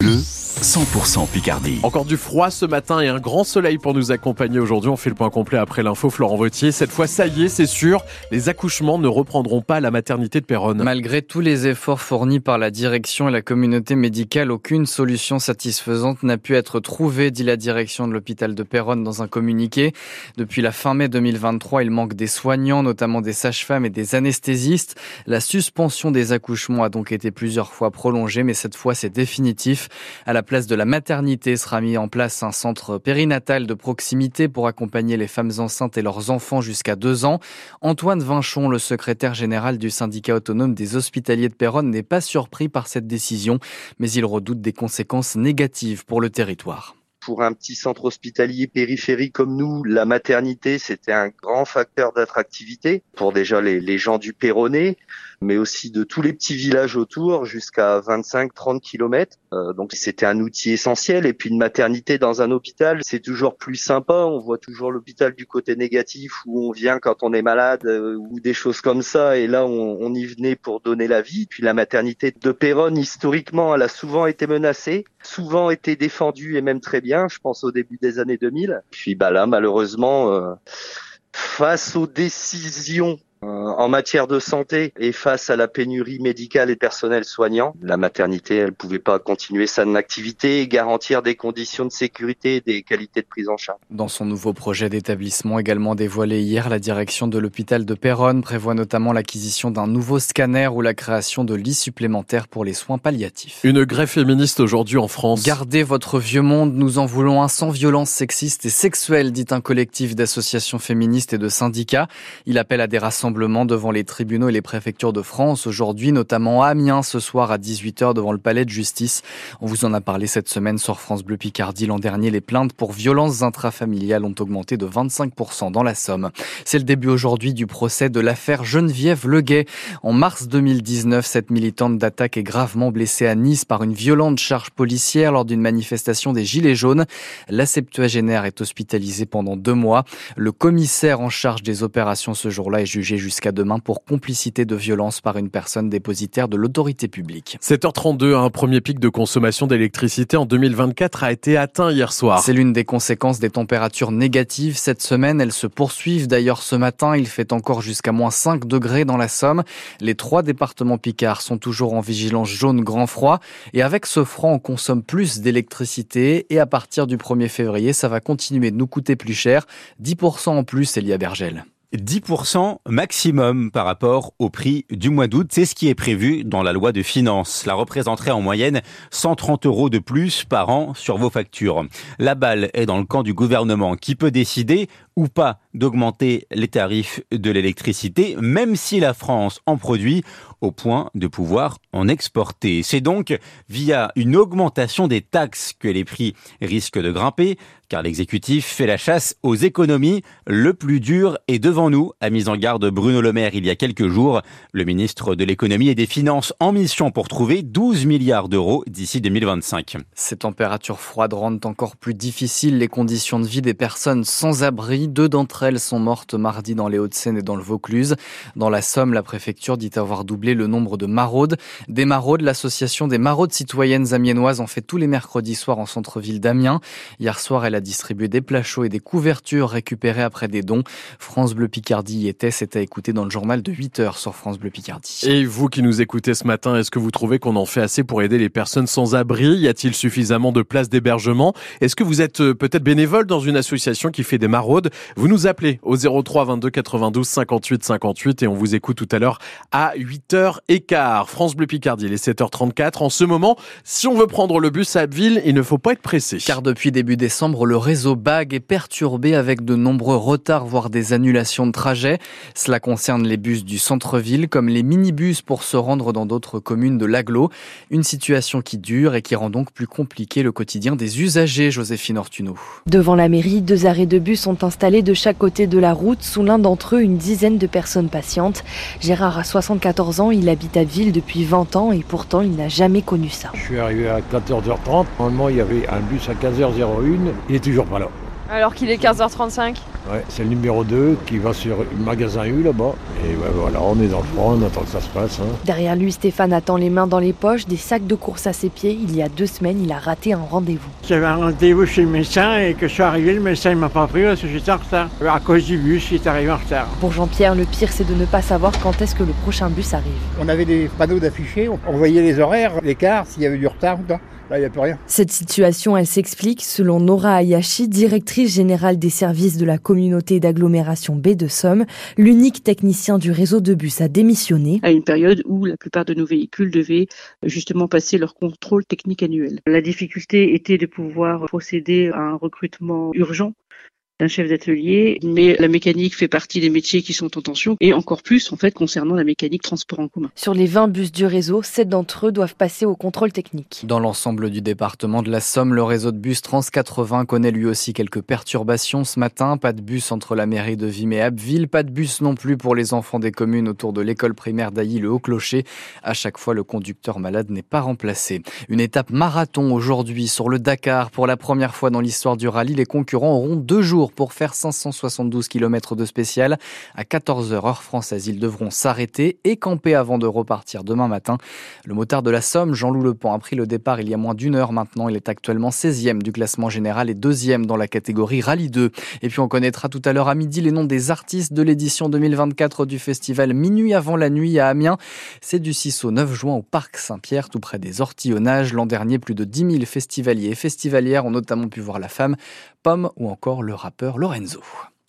Bleu, 100% Picardie. Encore du froid ce matin et un grand soleil pour nous accompagner aujourd'hui. On fait le point complet après l'info Florent Vautier. Cette fois, ça y est, c'est sûr, les accouchements ne reprendront pas à la maternité de Péronne. Malgré tous les efforts fournis par la direction et la communauté médicale, aucune solution satisfaisante n'a pu être trouvée, dit la direction de l'hôpital de Péronne dans un communiqué. Depuis la fin mai 2023, il manque des soignants, notamment des sages-femmes et des anesthésistes. La suspension des accouchements a donc été plusieurs fois prolongée, mais cette fois c'est définitif. À la place de la maternité sera mis en place un centre périnatal de proximité pour accompagner les femmes enceintes et leurs enfants jusqu'à deux ans. Antoine Vinchon, le secrétaire général du syndicat autonome des hospitaliers de Péronne, n'est pas surpris par cette décision, mais il redoute des conséquences négatives pour le territoire pour un petit centre hospitalier périphérique comme nous, la maternité, c'était un grand facteur d'attractivité pour déjà les, les gens du Péronnet, mais aussi de tous les petits villages autour jusqu'à 25-30 kilomètres. Euh, donc c'était un outil essentiel. Et puis une maternité dans un hôpital, c'est toujours plus sympa. On voit toujours l'hôpital du côté négatif où on vient quand on est malade euh, ou des choses comme ça. Et là, on, on, y venait pour donner la vie. Puis la maternité de Péronne, historiquement, elle a souvent été menacée, souvent été défendue et même très bien. Je pense au début des années 2000. Puis bah là, malheureusement. Euh, face aux décisions en matière de santé et face à la pénurie médicale et personnel soignant, la maternité, elle pouvait pas continuer sa activité et garantir des conditions de sécurité et des qualités de prise en charge. Dans son nouveau projet d'établissement également dévoilé hier, la direction de l'hôpital de Péronne prévoit notamment l'acquisition d'un nouveau scanner ou la création de lits supplémentaires pour les soins palliatifs. Une grève féministe aujourd'hui en France. Gardez votre vieux monde, nous en voulons un sans violence sexiste et sexuelle, dit un collectif d'associations féministes et de syndicats. Il appelle à des rassemblements devant les tribunaux et les préfectures de France aujourd'hui, notamment à Amiens ce soir à 18h devant le palais de justice. On vous en a parlé cette semaine sur France Bleu Picardie. L'an dernier, les plaintes pour violences intrafamiliales ont augmenté de 25% dans la Somme. C'est le début aujourd'hui du procès de l'affaire Geneviève Leguet. En mars 2019, cette militante d'attaque est gravement blessée à Nice par une violente charge policière lors d'une manifestation des Gilets jaunes. La septuagénaire est hospitalisée pendant deux mois. Le commissaire en charge des opérations ce jour-là est jugé jusqu'à demain pour complicité de violence par une personne dépositaire de l'autorité publique. 7h32, un premier pic de consommation d'électricité en 2024 a été atteint hier soir. C'est l'une des conséquences des températures négatives cette semaine. Elles se poursuivent d'ailleurs ce matin. Il fait encore jusqu'à moins 5 degrés dans la Somme. Les trois départements picards sont toujours en vigilance jaune grand froid. Et avec ce froid, on consomme plus d'électricité. Et à partir du 1er février, ça va continuer de nous coûter plus cher. 10% en plus, Elia Bergel. 10% maximum par rapport au prix du mois d'août. C'est ce qui est prévu dans la loi de finances. Cela représenterait en moyenne 130 euros de plus par an sur vos factures. La balle est dans le camp du gouvernement qui peut décider ou pas d'augmenter les tarifs de l'électricité, même si la France en produit au point de pouvoir en exporter. C'est donc via une augmentation des taxes que les prix risquent de grimper, car l'exécutif fait la chasse aux économies. Le plus dur est devant nous, a mis en garde Bruno Le Maire il y a quelques jours. Le ministre de l'économie et des finances en mission pour trouver 12 milliards d'euros d'ici 2025. Ces températures froides rendent encore plus difficiles les conditions de vie des personnes sans abri. Deux d'entre elles sont mortes mardi dans les Hauts-de-Seine et dans le Vaucluse. Dans la Somme, la préfecture dit avoir doublé le nombre de maraudes. Des maraudes, l'association des maraudes citoyennes amiénoises en fait tous les mercredis soirs en centre-ville d'Amiens. Hier soir, elle a distribué des plats chauds et des couvertures récupérées après des dons. France Bleu Picardie y était, à écouter dans le journal de 8 heures sur France Bleu Picardie. Et vous qui nous écoutez ce matin, est-ce que vous trouvez qu'on en fait assez pour aider les personnes sans abri? Y a-t-il suffisamment de places d'hébergement? Est-ce que vous êtes euh, peut-être bénévole dans une association qui fait des maraudes? Vous nous appelez au 03 22 92 58 58 et on vous écoute tout à l'heure à 8h15. France Bleu Picardie, il est 7h34. En ce moment, si on veut prendre le bus à Abbeville, il ne faut pas être pressé. Car depuis début décembre, le réseau BAG est perturbé avec de nombreux retards, voire des annulations de trajets. Cela concerne les bus du centre-ville comme les minibus pour se rendre dans d'autres communes de l'aglo. Une situation qui dure et qui rend donc plus compliqué le quotidien des usagers, Joséphine Ortuno. Devant la mairie, deux arrêts de bus sont installés de chaque côté de la route. Sous l'un d'entre eux, une dizaine de personnes patientes. Gérard a 74 ans, il habite à Ville depuis 20 ans et pourtant il n'a jamais connu ça. Je suis arrivé à 14h30. Normalement, il y avait un bus à 15h01. Il est toujours pas là. Alors qu'il est 15h35 Ouais, c'est le numéro 2 qui va sur le magasin U là-bas. Et ouais, voilà, on est dans le froid, on attend que ça se passe. Hein. Derrière lui, Stéphane attend les mains dans les poches, des sacs de course à ses pieds. Il y a deux semaines, il a raté un rendez-vous. J'avais un rendez-vous chez le médecin et que je suis arrivé, le médecin ne m'a pas pris parce que j'étais en retard. À cause du bus, il est arrivé en retard. Pour Jean-Pierre, le pire, c'est de ne pas savoir quand est-ce que le prochain bus arrive. On avait des panneaux d'affichés, on voyait les horaires, l'écart, s'il y avait du retard ou pas. Là, il n'y a plus rien. Cette situation, elle s'explique selon Nora Ayashi, directrice générale des services de la communauté d'agglomération B de Somme. L'unique technicien du réseau de bus a démissionné. À une période où la plupart de nos véhicules devaient justement passer leur contrôle technique annuel. La difficulté était de pouvoir procéder à un recrutement urgent d'un chef d'atelier, mais la mécanique fait partie des métiers qui sont en tension et encore plus en fait concernant la mécanique transport en commun. Sur les 20 bus du réseau, 7 d'entre eux doivent passer au contrôle technique. Dans l'ensemble du département de la Somme, le réseau de bus Trans 80 connaît lui aussi quelques perturbations ce matin. Pas de bus entre la mairie de Vimy et Abbeville, pas de bus non plus pour les enfants des communes autour de l'école primaire d'Ailly le Haut-Clocher. À chaque fois, le conducteur malade n'est pas remplacé. Une étape marathon aujourd'hui sur le Dakar. Pour la première fois dans l'histoire du rallye, les concurrents auront deux jours pour faire 572 km de spécial. À 14h heure française, ils devront s'arrêter et camper avant de repartir demain matin. Le motard de la Somme, Jean-Loup Lepont, a pris le départ il y a moins d'une heure maintenant. Il est actuellement 16e du classement général et deuxième dans la catégorie Rallye 2. Et puis on connaîtra tout à l'heure à midi les noms des artistes de l'édition 2024 du festival Minuit avant la nuit à Amiens. C'est du 6 au 9 juin au Parc Saint-Pierre, tout près des Ortillonnages. L'an dernier, plus de 10 000 festivaliers et festivalières ont notamment pu voir la femme, Pomme ou encore le Lorenzo.